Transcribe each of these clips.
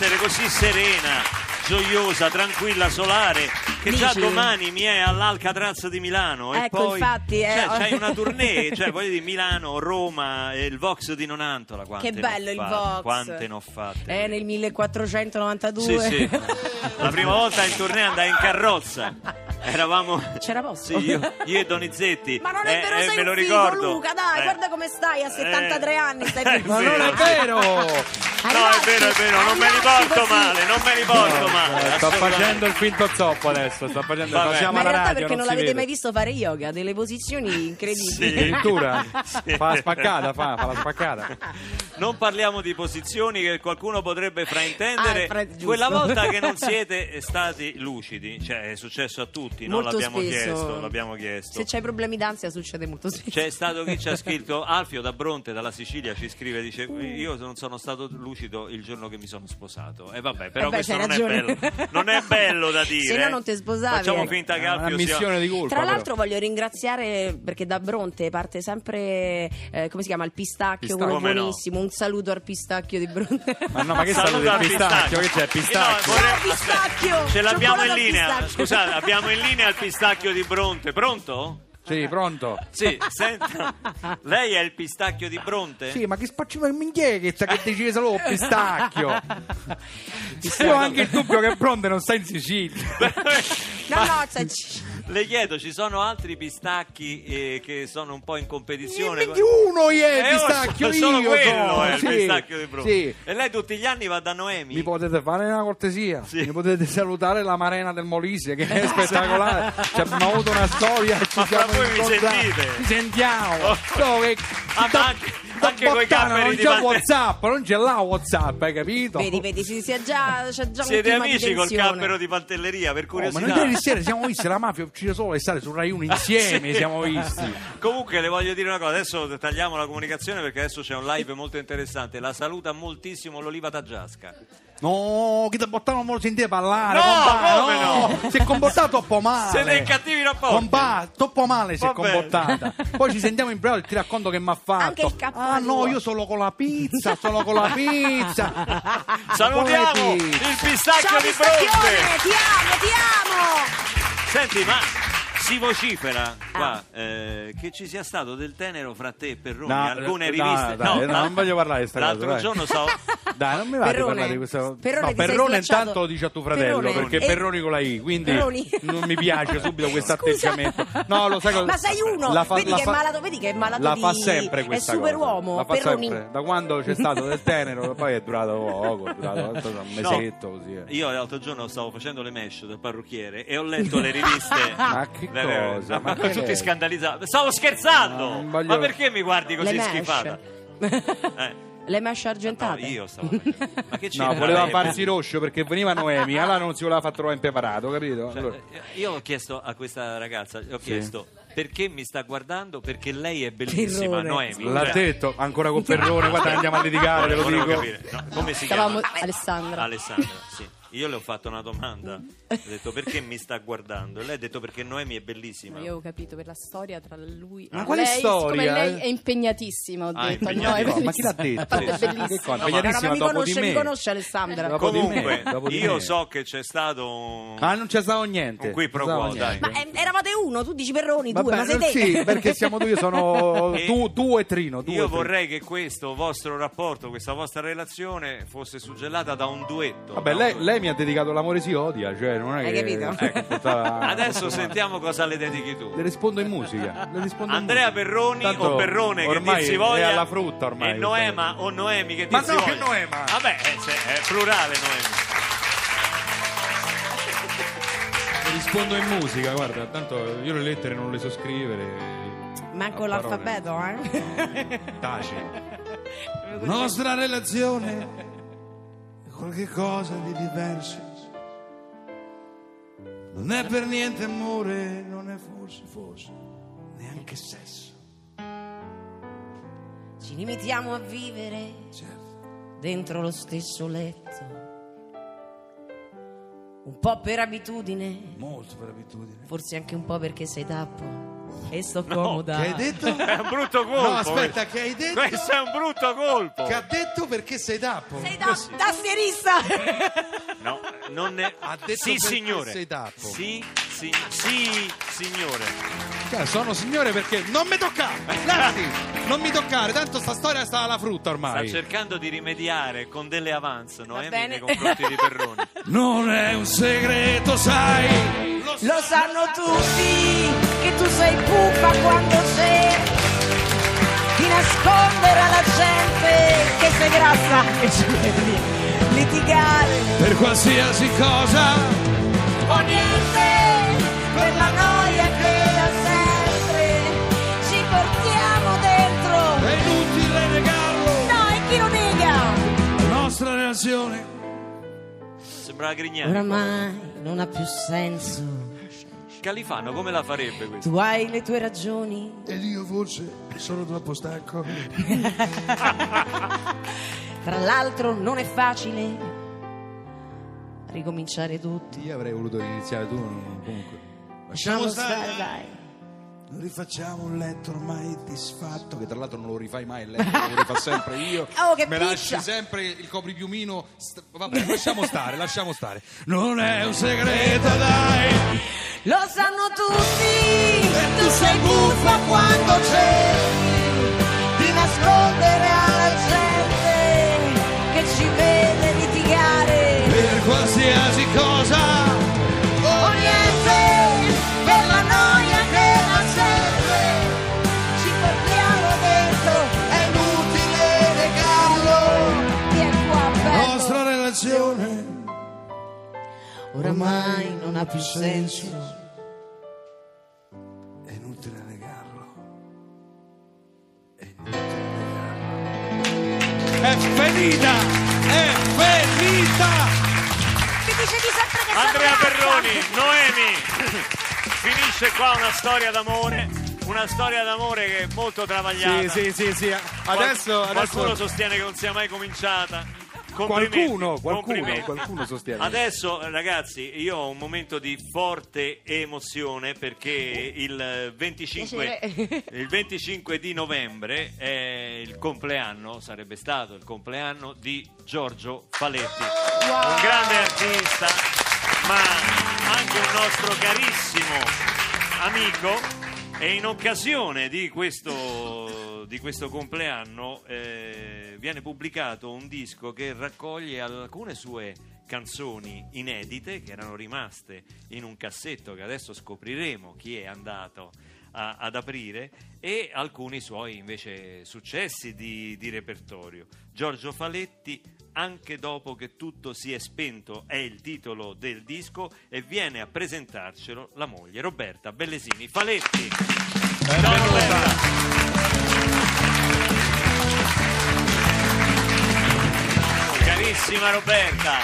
essere così serena, gioiosa, tranquilla, solare che già Dici? domani mi è all'Alcatraz di Milano e Ecco, poi infatti, eh. cioè, c'hai una tournée, cioè voglio dire Milano, Roma e il Vox di Nonantola, quante Che ne ho bello il fatte, Vox. Quante ne ho fatte. Eh, nel 1492. Sì, sì. La prima volta in tournée andai in carrozza. Eravamo C'era posto? Sì, io, io e Donizetti. Ma non è Eh, vero, eh, sei me lo figo, ricordo. Luca, dai, Eh. guarda come stai, a 73 anni stai Eh, vivo. sì, Ma non è sì. vero! No, è vero, è vero, non me li porto così. male, non me li porto male. Eh, Sto facendo il finto zoppo adesso, sto facendo, Vabbè. passiamo Ma in realtà radio, perché non si l'avete vede. mai visto fare yoga, delle posizioni incredibili. Sì. Addirittura fa la spaccata, fa, fa la spaccata. Non parliamo di posizioni che qualcuno potrebbe fraintendere. Ah, fra-. Quella volta che non siete stati lucidi, cioè è successo a tutti, no? Molto l'abbiamo chiesto, l'abbiamo chiesto. Se c'hai problemi d'ansia succede molto spesso. C'è stato chi ci ha scritto Alfio da Bronte dalla Sicilia ci scrive dice io non sono stato lucido il giorno che mi sono sposato e vabbè però Eh beh, questo non è, bello, non è bello da dire Se no eh. non ti sposavi, facciamo finta che Alfio sia di colpa. Tra però. l'altro voglio ringraziare perché da Bronte parte sempre eh, come si chiama il pistacchio, Pistacchio. quello Come no? buonissimo. Un saluto al pistacchio di Bronte. Ma no, ma che Saluto al pistacchio? Che c'è? Eh, Pistacchio? no, vorrei- Ciao, pistacchio! Ce l'abbiamo in linea. pistacchio. Scusate, abbiamo in linea il pistacchio di Bronte. Pronto? Sì, pronto? Sì, senta. Lei è il pistacchio di Bronte? Sì, ma che spacciamo il minchiere che dice solo il pistacchio? Io ho anche il dubbio che Bronte non sta in Sicilia. No, no, cioè, Le chiedo, ci sono altri pistacchi eh, che sono un po' in competizione? Minchia, uno io è il Eh, oh, pistacchio, solo io quello sono, è il sì, pistacchio di Bronte. Sì. E lei tutti gli anni va da Noemi? Mi potete fare una cortesia? Sì. Mi potete salutare la Marena del Molise che è spettacolare. Ci abbiamo avuto una storia ci Ma fra siamo voi incontrati. sentite? Ci sentiamo. Oh. No, che- Ah, ma anche- anche Bottana capperi non di c'è Whatsapp, non c'è là Whatsapp, hai capito? vedi, vedi, si, si è già, c'è già un Siete amici col cappero di Pantelleria, per Oh, ma curiosità? noi ieri sera siamo visti la mafia uccide solo e stare su Rai 1 insieme, Sì. siamo visti. Comunque le voglio dire una cosa, adesso tagliamo la comunicazione perché adesso c'è un live molto interessante. La saluta moltissimo l'Oliva Taggiasca. No, che ti bottano non lo sentite parlare, No, compà, come no? Si è comportato troppo male. Siete cattivi rapporti. Compà, troppo male si è Va bene. comportata. Poi ci sentiamo in privato e ti racconto che mi ha fatto. Anche il cappello. Ah no, io solo con la pizza, solo con la pizza. Salutiamo il pistacchio Ciao di Bronte. ti amo, ti amo! Senti, ma si vocifera qua Ah. eh, che ci sia stato del tenero fra te e Perroni, No, alcune no, riviste. dai, no, non voglio parlare di sta cosa, L'altro dai. giorno stavo Dai, non mi va di Perrone. parlare di questo. Perrone, no, ti sei Perrone slacciato. intanto lo dice a tuo fratello Perrone. perché E- Perroni con la I, quindi Perroni. non mi piace subito questo Scusa. atteggiamento. No, lo sai cosa- Ma sei uno, la fa- vedi, la che è fa- malato, vedi che è malato La di... fa sempre è questa superuomo, cosa. La fa Perroni. sempre. Da quando c'è stato del tenero, poi è durato poco, è durato un mesetto così. eh. Io l'altro giorno stavo facendo le mesh del parrucchiere e ho letto le riviste. Ma che cosa? Ma Ma che tutti scandalizzati. Stavo scherzando! No, voglio- Ma perché mi guardi così Le schifata? Eh, Le mesh no, argentate. io stavo. Ma che c'è? No, voleva farsi roscio perché veniva Noemi, allora non si voleva far trovare impreparato, capito? Cioè, Allora- eh, io ho chiesto a questa ragazza, ho chiesto perché mi sta guardando? Perché lei è bellissima, Terrore. Noemi. L'ha Cioè, detto ancora con Perrone, guarda andiamo a litigare, te lo dico. No, come si Stavamo chiama? Alessandra. Alessandra, sì. Io le ho fatto una domanda. Ho detto perché mi sta guardando? E lei ha detto perché Noemi è bellissima. Io ho capito per la storia tra lui Ma e quale lei, storia? siccome lei è impegnatissima, ho Ah, detto. no, è No, ma chi l'ha detto? Infatti è Sì, sì. bellissima. Cosa? No, ma- Impegnatissima Allora, mi dopo conosce, di mi me. conosce Alessandra. Dopo di Comunque, me, dopo di io me. so che c'è stato un... Ah, non c'è stato niente. Un qui pro Non quo, dai. Ma eh, eravate uno, tu dici Perroni, due, Vabbè, ma sei te? sì, perché siamo due, sono E- tu, tu e Trino. tu e Io Trino. vorrei che questo vostro rapporto, questa vostra relazione fosse suggellata da un duetto. Vabbè, da un lei, duetto. lei mi ha dedicato l'amore si odia, cioè non è Hai che... capito? Ecco, portava- Adesso sentiamo cosa le dedichi tu. Le rispondo in musica. Le rispondo in Andrea musica. Perroni Tanto o Perrone che ormai dir si voglia è alla frutta ormai. e Noema o Noemi che dir Ma si no, voglia che Noema? vabbè eh, se- è plurale Noemi rispondo in musica, guarda, tanto io le lettere non le so scrivere. Manco l'alfabeto, eh? Taci. Nostra relazione è qualcosa di diverso. Non è per niente amore, non è forse, forse, neanche sesso. Ci limitiamo a vivere Certo. dentro lo stesso letto. Un po' per abitudine, Molto per abitudine. forse anche un po' perché sei tappo. E sto No, comoda. Che hai detto? È un brutto colpo. No, aspetta, che hai detto? Questo è un brutto colpo. Che ha detto perché sei tappo? Sei da tastierista! No, non ne... Ha detto Sì, perché signore. sei tappo. Sì, sì, sì, signore. Cioè, sono signore perché non mi toccare! Levati! Non mi toccare, tanto sta storia sta alla frutta Sta ormai. cercando di rimediare con delle avance, Noemi, bene. nei confronti di Perroni. Non è un segreto, sai! Lo sanno tutti che tu sei buffa quando c'è di nascondere alla gente che sei grassa e ci vedi litigare Per qualsiasi cosa o niente Sembrava Grignani. oramai non ha più senso Califano come la farebbe questo? tu hai le tue ragioni Ed io forse sono troppo stanco. Tra l'altro non è facile ricominciare tutto. Io avrei voluto iniziare tu, comunque. Lasciamo stare. dai. Non rifacciamo un letto ormai disfatto. Che tra l'altro non lo rifai mai il letto, lo rifà sempre io. Oh, che Me piccia. lasci sempre il copripiumino. st- Vabbè, lasciamo stare, lasciamo stare. Non è un segreto, dai. Lo sanno tutti, tu sei buffa quando cerchi Oramai non ha più senso. È inutile negarlo. È inutile negarlo. È finita! È finita! Mi dice di sempre che Andrea Perroni. Noemi. Finisce qua una storia d'amore, una storia d'amore che è molto travagliata. Sì, sì, sì, sì. Qual- Adesso, qualcuno adesso sostiene che non sia mai cominciata. Qualcuno, qualcuno, qualcuno sostiene. Adesso ragazzi io ho un momento di forte emozione perché il 25, Piacere. il 25 di novembre è il compleanno, sarebbe stato il compleanno di Giorgio Faletti, un grande artista ma anche un nostro carissimo amico e in occasione di questo, di questo compleanno eh, viene pubblicato un disco che raccoglie alcune sue canzoni inedite che erano rimaste in un cassetto che adesso scopriremo chi è andato a- ad aprire e alcuni suoi invece successi di, di repertorio. Giorgio Faletti, anche dopo che tutto si è spento, è il titolo del disco e viene a presentarcelo la moglie Roberta Bellesini. Faletti! Ciao Roberta! Carissima Roberta,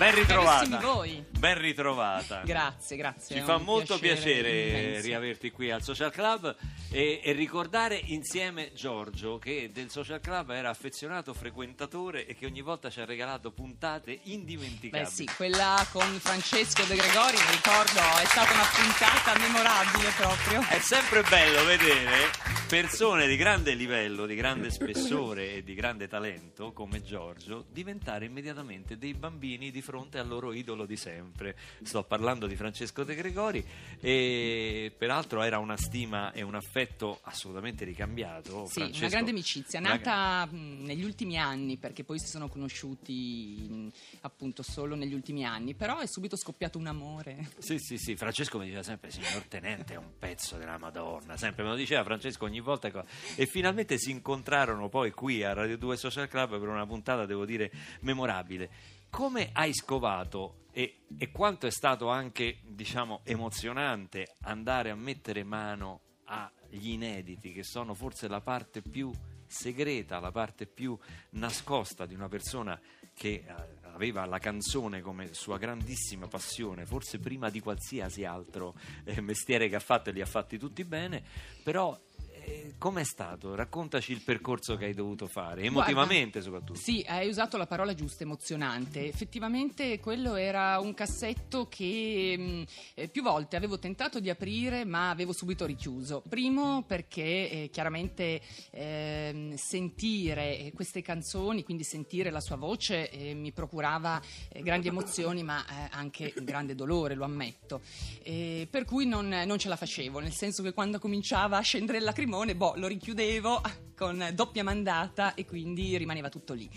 ben ritrovata. Voi. Ben ritrovata. Grazie, grazie. Ci fa molto piacere immenso. riaverti qui al Social Club e, e ricordare insieme Giorgio che del Social Club era affezionato frequentatore e che ogni volta ci ha regalato puntate indimenticabili. Beh sì, quella con Francesco De Gregori, mi ricordo, è stata una puntata memorabile proprio. È sempre bello vedere persone di grande livello, di grande spessore e di grande talento come Giorgio diventare immediatamente dei bambini di fronte al loro idolo di sempre. Sto parlando di Francesco De Gregori e peraltro era una stima e un affetto assolutamente ricambiato. Sì, Francesco- una grande amicizia, una- nata mh, negli ultimi anni, perché poi si sono conosciuti appunto solo negli ultimi anni, però è subito scoppiato un amore. Sì, sì, sì, Francesco mi diceva sempre, signor Tenente è un pezzo della Madonna, sempre me lo diceva Francesco ogni volta. E finalmente si incontrarono poi qui a Radio 2 Social Club per una puntata, devo dire, memorabile. Come hai scovato e, e quanto è stato anche, diciamo, emozionante andare a mettere mano agli inediti, che sono forse la parte più segreta, la parte più nascosta di una persona che eh, aveva la canzone come sua grandissima passione, forse prima di qualsiasi altro eh, mestiere che ha fatto e li ha fatti tutti bene, però com'è stato? Raccontaci il percorso che hai dovuto fare, emotivamente soprattutto. Sì, hai usato la parola giusta, emozionante. Effettivamente quello era un cassetto che mh, eh, più volte avevo tentato di aprire, ma avevo subito richiuso. Primo perché eh, chiaramente ehm, sentire eh, queste canzoni, quindi sentire la sua voce, eh, mi procurava eh, grandi emozioni, ma eh, anche un grande dolore, lo ammetto. Eh, per cui non, non ce la facevo, nel senso che quando cominciava a scendere il lacrimone, boh, lo richiudevo con doppia mandata e quindi rimaneva tutto lì.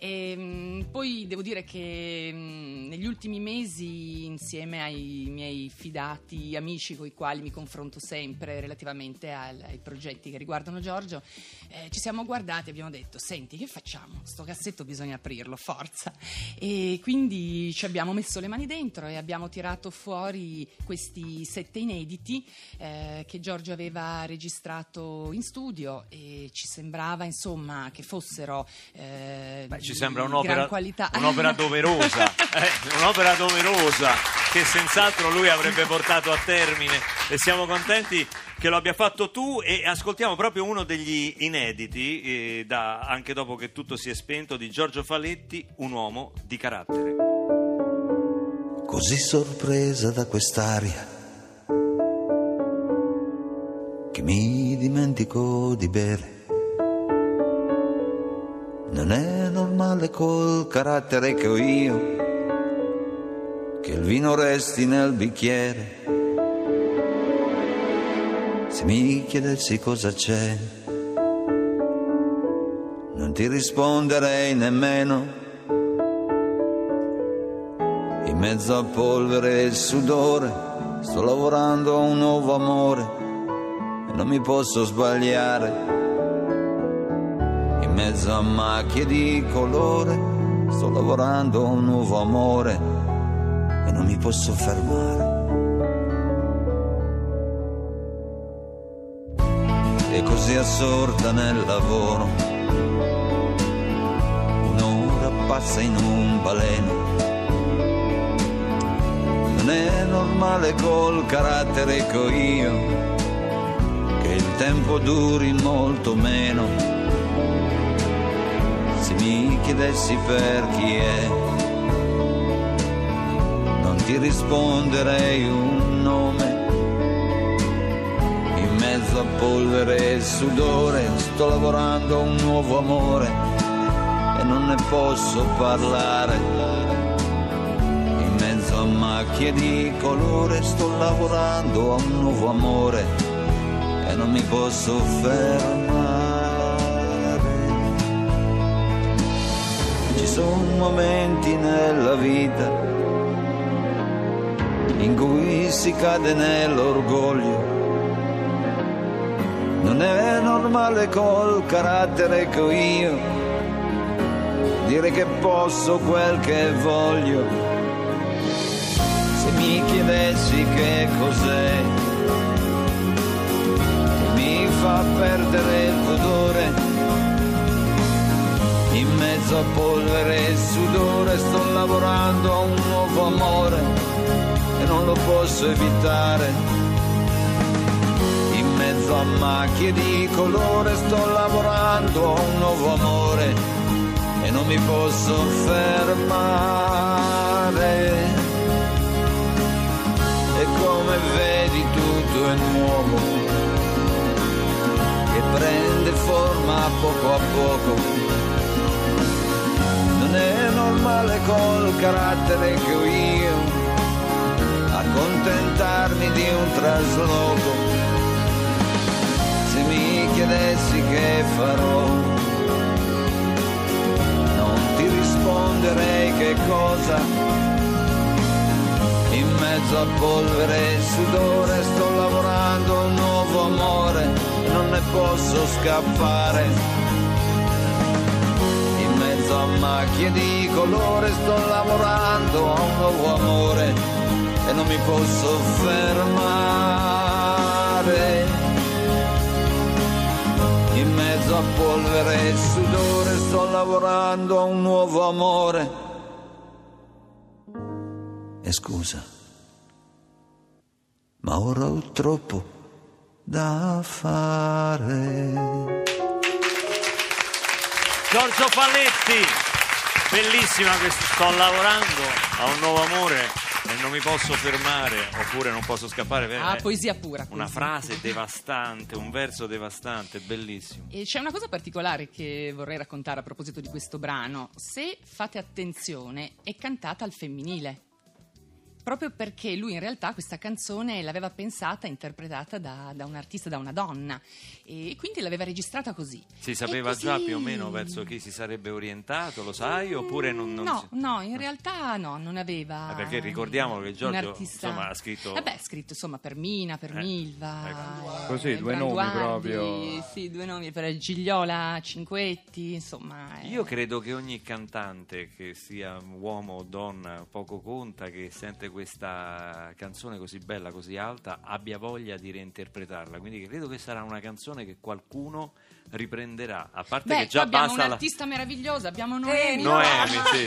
E, mh, poi devo dire che mh, negli ultimi mesi, insieme ai miei fidati amici con i quali mi confronto sempre relativamente al- ai progetti che riguardano Giorgio, eh, ci siamo guardati e abbiamo detto: Senti, che facciamo? Sto cassetto bisogna aprirlo, forza. E quindi ci abbiamo messo le mani dentro e abbiamo tirato fuori questi sette inediti eh, che Giorgio aveva registrato in studio e ci sembrava insomma che fossero eh, Beh, ci sembra un'opera, un'opera doverosa, eh, un'opera doverosa che senz'altro lui avrebbe portato a termine e siamo contenti che lo abbia fatto tu e ascoltiamo proprio uno degli inediti, eh, da- anche dopo che tutto si è spento, di Giorgio Faletti, un uomo di carattere. così sorpresa da quest'aria che mi dimentico di bere. Non è normale col carattere che ho io che il vino resti nel bicchiere. Se mi chiedessi cosa c'è, non ti risponderei nemmeno. In mezzo a polvere e sudore sto lavorando a un nuovo amore e non mi posso sbagliare. Mezzo a macchie di colore sto lavorando un nuovo amore e non mi posso fermare. E così assorta nel lavoro, un'ora passa in un baleno non è normale col carattere che ho io che il tempo duri molto meno. Mi chiedessi per chi è, non ti risponderei un nome. In mezzo a polvere e sudore sto lavorando a un nuovo amore e non ne posso parlare in mezzo a macchie di colore sto lavorando a un nuovo amore e non mi posso fermare. Sono momenti nella vita in cui si cade nell'orgoglio. Non è normale col carattere che ho io dire che posso quel che voglio se mi chiedessi che cos'è mi fa perdere il a polvere e sudore sto lavorando a un nuovo amore e non lo posso evitare. In mezzo a macchie di colore sto lavorando a un nuovo amore e non mi posso fermare. E come vedi tutto è nuovo che prende forma poco a poco non è normale col carattere che ho io accontentarmi di un trasloco se mi chiedessi che farò non ti risponderei che cosa in mezzo a polvere e sudore sto lavorando un nuovo amore non ne posso scappare. A macchie di colore sto lavorando a un nuovo amore e non mi posso fermare. In mezzo a polvere e sudore sto lavorando a un nuovo amore. E scusa, ma ora ho troppo da fare. Giorgio Falletti, bellissima questa, sto lavorando a un nuovo amore e non mi posso fermare oppure non posso scappare. Ah, Eh, poesia pura. Una poesia. frase devastante, un verso devastante, bellissimo. E c'è una cosa particolare che vorrei raccontare a proposito di questo brano. Se fate attenzione, è cantata al femminile. Proprio perché lui in realtà questa canzone l'aveva pensata, interpretata da, da un artista, da una donna, e quindi l'aveva registrata così. Si sapeva E già così- più o meno verso chi si sarebbe orientato, lo sai? Oppure non, non no, si- no, in realtà no, non aveva. Eh, perché ricordiamo che Giorgio, artista- insomma, ha scritto- Vabbè, ha scritto insomma per Mina, per Eh, Milva. ecco. eh, Così, due nomi proprio. Sì, due nomi per Gigliola, Cinquetti, insomma. eh. Io credo che ogni cantante, che sia uomo o donna, poco conta, che sente questa canzone così bella, così alta, abbia voglia di reinterpretarla. Quindi credo che sarà una canzone che qualcuno riprenderà. A parte Beh, che già abbiamo basta la... un'artista meravigliosa, abbiamo Noemi. Noemi, sì.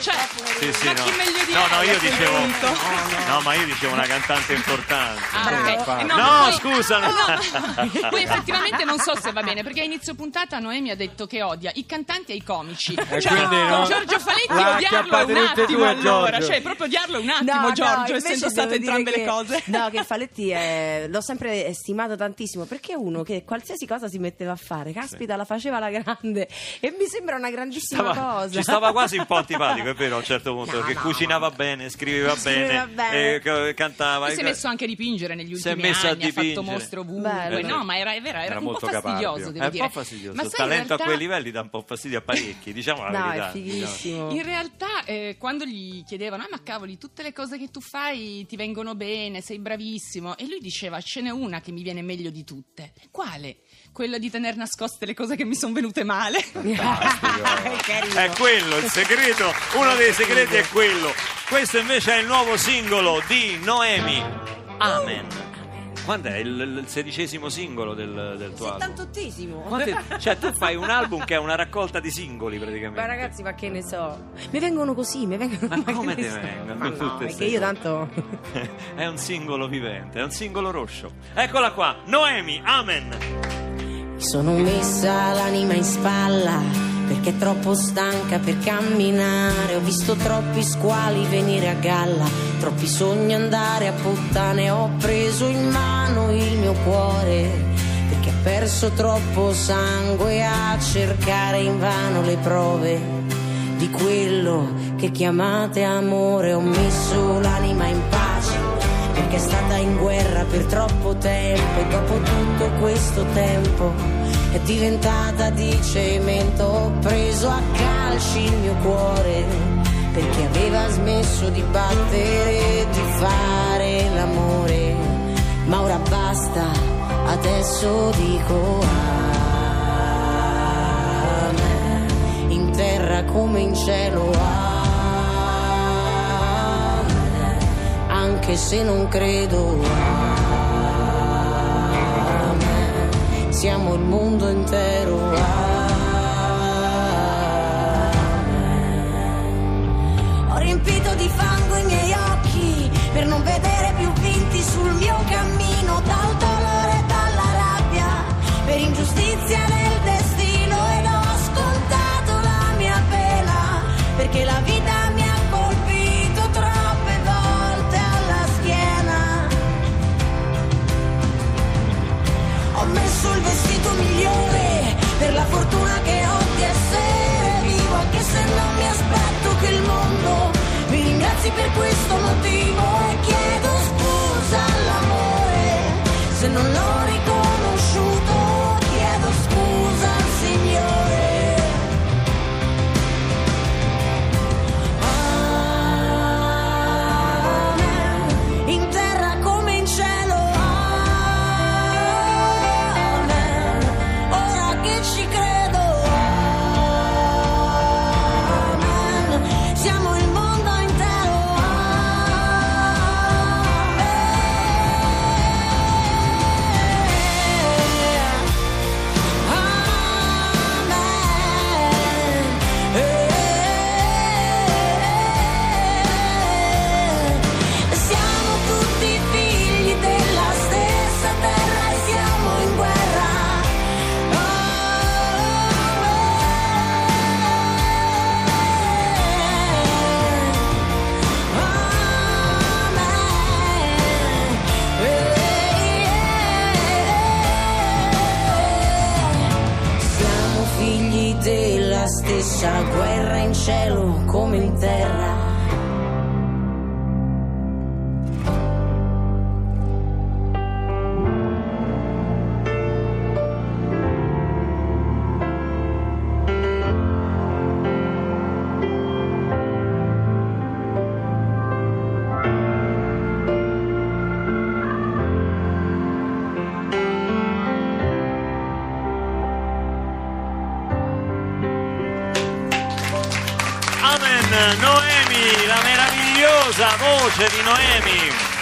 Cioè, Sì, sì, ma no. chi meglio di no, no, io dicevo, punto? no, ma io dicevo una cantante importante. Ah, Bravo. ok. Eh, No, ma poi- scusa, no. no. Poi effettivamente non so se va bene, perché a inizio puntata Noemi ha detto che odia i cantanti e i comici. E Cioè, quindi con no. Giorgio Faletti odiarlo è un attimo allora, Giorgio. cioè proprio odiarlo è un attimo Giorgio, essendo state entrambe le cose. No, che Faletti l'ho sempre stimato tantissimo perché è uno che qualsiasi cosa si metteva a fare, caspita, la faceva alla grande e mi sembra una grandissima Stava- cosa. ci stava quasi un po' antipatico, è vero, a un certo punto, No, perché no, cucinava bene, scriveva Scriveva bene, bene. eh, ca- cantava. Poi si è messo anche a dipingere negli Si è ultimi messo a anni, ha fatto dipingere. mostre ovunque. Bello. No, ma era, è vero, era, Era un po' molto fastidioso, devo È un dire. po' fastidioso. Ma Il sai, in talento realtà- a quei livelli dà un po' fastidio a parecchi, diciamo la No, verità. è fighissimo. In realtà, eh, quando gli chiedevano, ah, ma cavoli, tutte le cose che tu fai ti vengono bene, sei bravissimo. E lui diceva, ce n'è una che mi viene meglio di tutte. Quale? Quella di tener nascoste le cose che mi sono venute male. È quello il segreto, uno dei segreti è quello. Questo invece è il nuovo singolo di Noemi. Amen. Quando è il, il sedicesimo singolo del, del tuo album? Settantottesimo. Quanti- cioè tu fai un album che è una raccolta di singoli praticamente. Ma ragazzi, ma che ne so? Mi vengono così, mi vengono Ma che come ne te so? vengono Ma tutte no, ste perché io cose? tanto è un singolo vivente, è un singolo roscio. Eccola qua, Noemi, Amen. Sono messa l'anima in spalla perché troppo stanca per camminare. Ho visto troppi squali venire a galla, troppi sogni andare a puttane. Ho preso in mano il mio cuore perché ha perso troppo sangue a cercare invano le prove di quello che chiamate amore. Ho messo l'anima in pace perché è stata in guerra per troppo tempo e dopo tutto questo tempo è diventata di cemento. Ho preso a calci il mio cuore perché aveva smesso di battere e di fare l'amore. Ma ora basta, adesso dico amen. In terra come in cielo amen. Anche se non credo amen. Siamo il mondo intero amen. Ho riempito di fango guerra in cielo come in terra.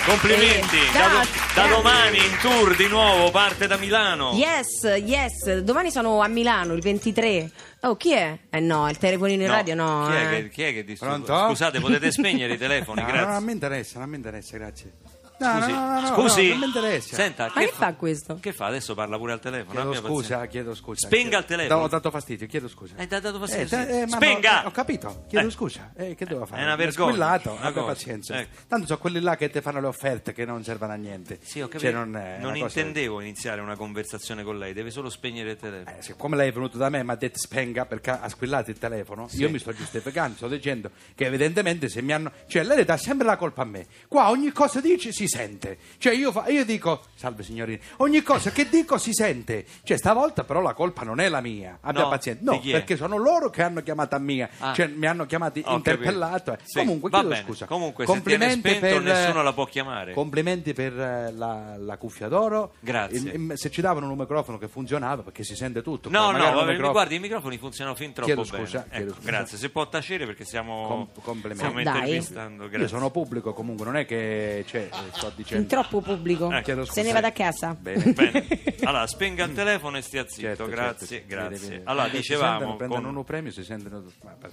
Complimenti. Eh, Da, da grazie. domani in tour di nuovo, parte da Milano. Yes, yes, domani sono a Milano il 23. Oh, chi è? Eh no, il telefonino in No, radio no. Chi è eh. che, chi è che? Pronto? Scusate, potete spegnere i telefoni, No, no, grazie. non mi interessa, non mi interessa, grazie. No, Scusi, no, no, no, scusi. no, non mi interessa. Senta, Ma che fa questo? Che fa? Adesso parla pure al telefono. Chiedo abbia scusa, pazienza. chiedo scusa. Spenga chiedo- il telefono. Ho dato fastidio, chiedo scusa. Eh, dato fastidio, Eh, sì. eh, ma no, Spenga! eh, ho capito, chiedo Eh. scusa. Eh, che devo fare? è una Mi vergogna, squillato, una abbia cosa. pazienza. Ecco. Tanto sono quelli là che ti fanno le offerte che non servono a niente. Sì, ho capito. Cioè, non è non una cosa- intendevo iniziare una conversazione con lei, deve solo spegnere il telefono. Eh, siccome lei è venuto da me e mi ha detto spenga perché ha squillato il telefono, io mi sto giustificando, sto dicendo che evidentemente se mi hanno. Cioè, lei le dà sempre la colpa a me. Qua ogni cosa dice si sente. Cioè, io, fa- io dico, salve signorina, ogni cosa che dico si sente. Cioè, stavolta però la colpa non è la mia. Abbia No, pazienza. di No, chi è? perché sono loro che hanno chiamato a mia. Ah. Cioè, mi hanno chiamato Ho interpellato. eh. Sì, Comunque, va chiedo bene. scusa. Comunque, se tiene spento, nessuno la può chiamare. Complimenti per eh, la, la cuffia d'oro. Grazie. Il- il- se ci davano un microfono che funzionava, perché si sente tutto. No, poi no, magari un vabbè, microfono- guardi, i microfoni funzionano fin troppo Chiedo bene. scusa, Ecco, chiedo scusa. Grazie, se può tacere perché stiamo, Com- complimenti. stiamo Dai. intervistando. Grazie. Io sono pubblico comunque, non è che cioè, eh, sto Fin dicendo. troppo pubblico. Eh, chiedo Se ne vada a casa. Bene. Bene. Allora, spenga il telefono e stia zitto, Certo, grazie, certo, grazie. vedi, vedi. Allora, Eh, si dicevamo... sentono, prendono con- un premio, si sentono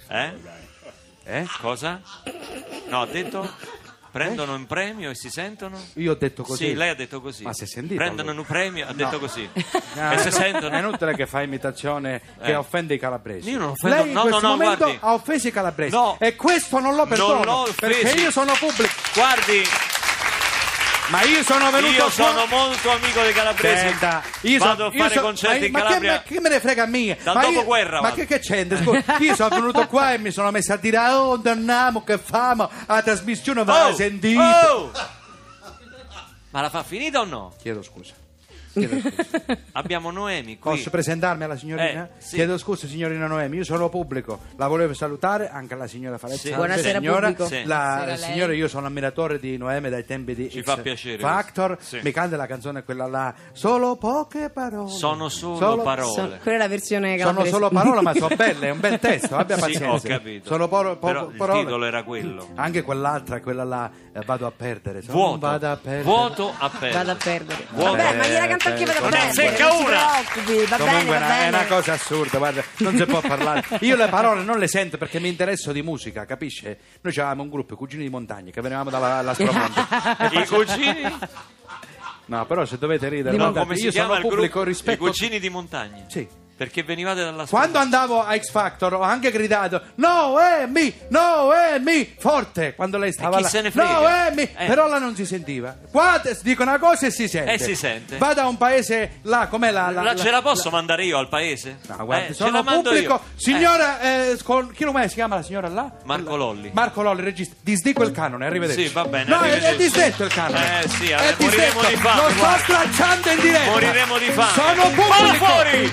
Eh? Eh? Cosa? No, ha detto... Prendono un premio e si sentono? Io ho detto così. Sì, lei ha detto così. Ma si è sentito? Prendono allora? un premio, ha detto No. così. Ah, e si no, sentono? È inutile che fa imitazione che Eh. offende i calabresi. Io non offendo- Lei in no, questo no, no, momento guardi. ha offeso i calabresi. No. E questo non lo perdono. l'ho offesi. perché io sono pubblico. Guardi, Ma io sono venuto io qua- sono molto amico dei calabresi. Senta, io Vado so- a io fare so- concerti ma, in ma Calabria. Che, me, che me ne frega a mia? Dal ma io- dopoguerra Ma vado. che, che c'entra? Scusa, io sono venuto qua e mi sono messo a dire oh danniamo che famo la trasmissione va Oh, sentite. oh! Ma la fa finita o no? Chiedo scusa. Abbiamo Noemi qui. Posso presentarmi alla signorina? Eh, sì. Chiedo scusa signorina Noemi, io sono pubblico, la volevo salutare anche alla signora Falezza. Sì. Buonasera, signora. Sì. La signora, io sono ammiratore di Noemi dai tempi di Ci X fa piacere Factor, mi canta la canzone quella là, solo poche parole. Sono solo parole. So- quella è la versione Sono calabrese. solo parole, ma sono belle, è un bel testo, abbia Sì, pazienza. ho capito. Sono poro- po- Però il parole. titolo era quello. Anche quell'altra, quella là, eh, vado a perdere. Sono Vuoto. Vado a perdere. Vuoto a perdere. Vado a perdere. Vuoto. Vabbè, ma gliela canto anche vado a Non ne azzecca una. va bene, Comunque va è una- è bene. una cosa assurda, guarda, non si può parlare. Io le parole non le sento perché mi interesso di musica, capisce? Noi avevamo un gruppo, i cugini di montagna, che venivamo dalla la Spromonte. I cugini? No, però se dovete ridere, No, guardate, come si io chiama sono il pubblico gruppo? I rispetto. cugini di montagna. Sì. Perché venivate dalla Quando andavo a X Factor ho anche gridato No Amy, no Amy Forte quando lei stava chi là se ne frega? No Amy Eh. Però là non si sentiva Qua te- dico una cosa e si sente Eh, si sente. Vado a un paese là com'è la, la, La, la- ce la posso mandare io al paese? No, guarda, Eh, ce sono la mando pubblico. io. Signora, eh, con- chi come si chiama la signora là? Marco Lolli. Marco Lolli, regista. Disdico il canone, arrivederci. Sì, va bene, No, è, è arrivederci. disdetto il canone. Eh, sì, è eh, moriremo disdetto. di fame, Lo sto guarda. stracciando in diretta. Moriremo di fame. Sono Falla pubblico. fuori!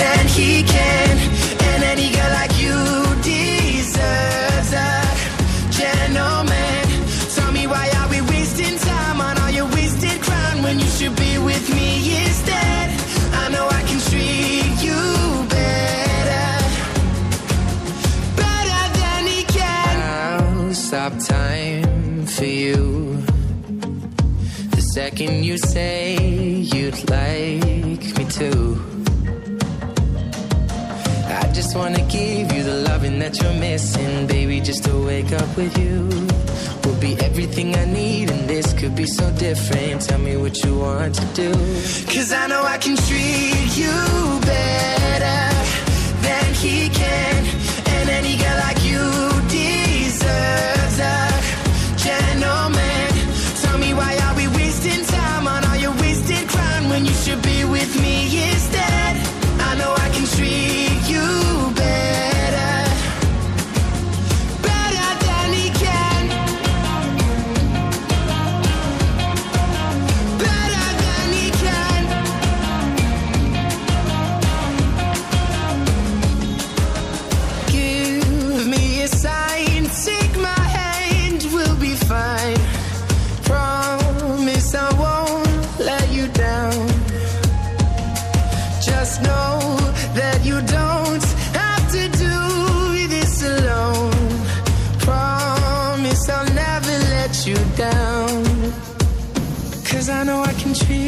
than he can, and any girl like you deserves a gentleman. Tell me why are we wasting time on all your wasted crown when you should be with me instead? I know I can treat you better, better than he can. I'll stop time for you. The second you say you'd like me to. Just wanna give you the loving that you're missing, baby. Just to wake up with you will be everything I need, and this could be so different. Tell me what you want to do. Cause I know I can treat you better than he can,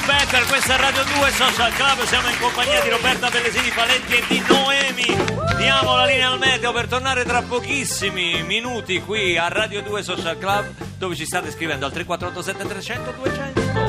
You Better, questa è Radio 2 Social Club, siamo in compagnia di Roberta Bellesini Paletti e di Noemi. Diamo la linea al meteo per tornare tra pochissimi minuti qui a Radio 2 Social Club dove ci state scrivendo al 3487 300 200.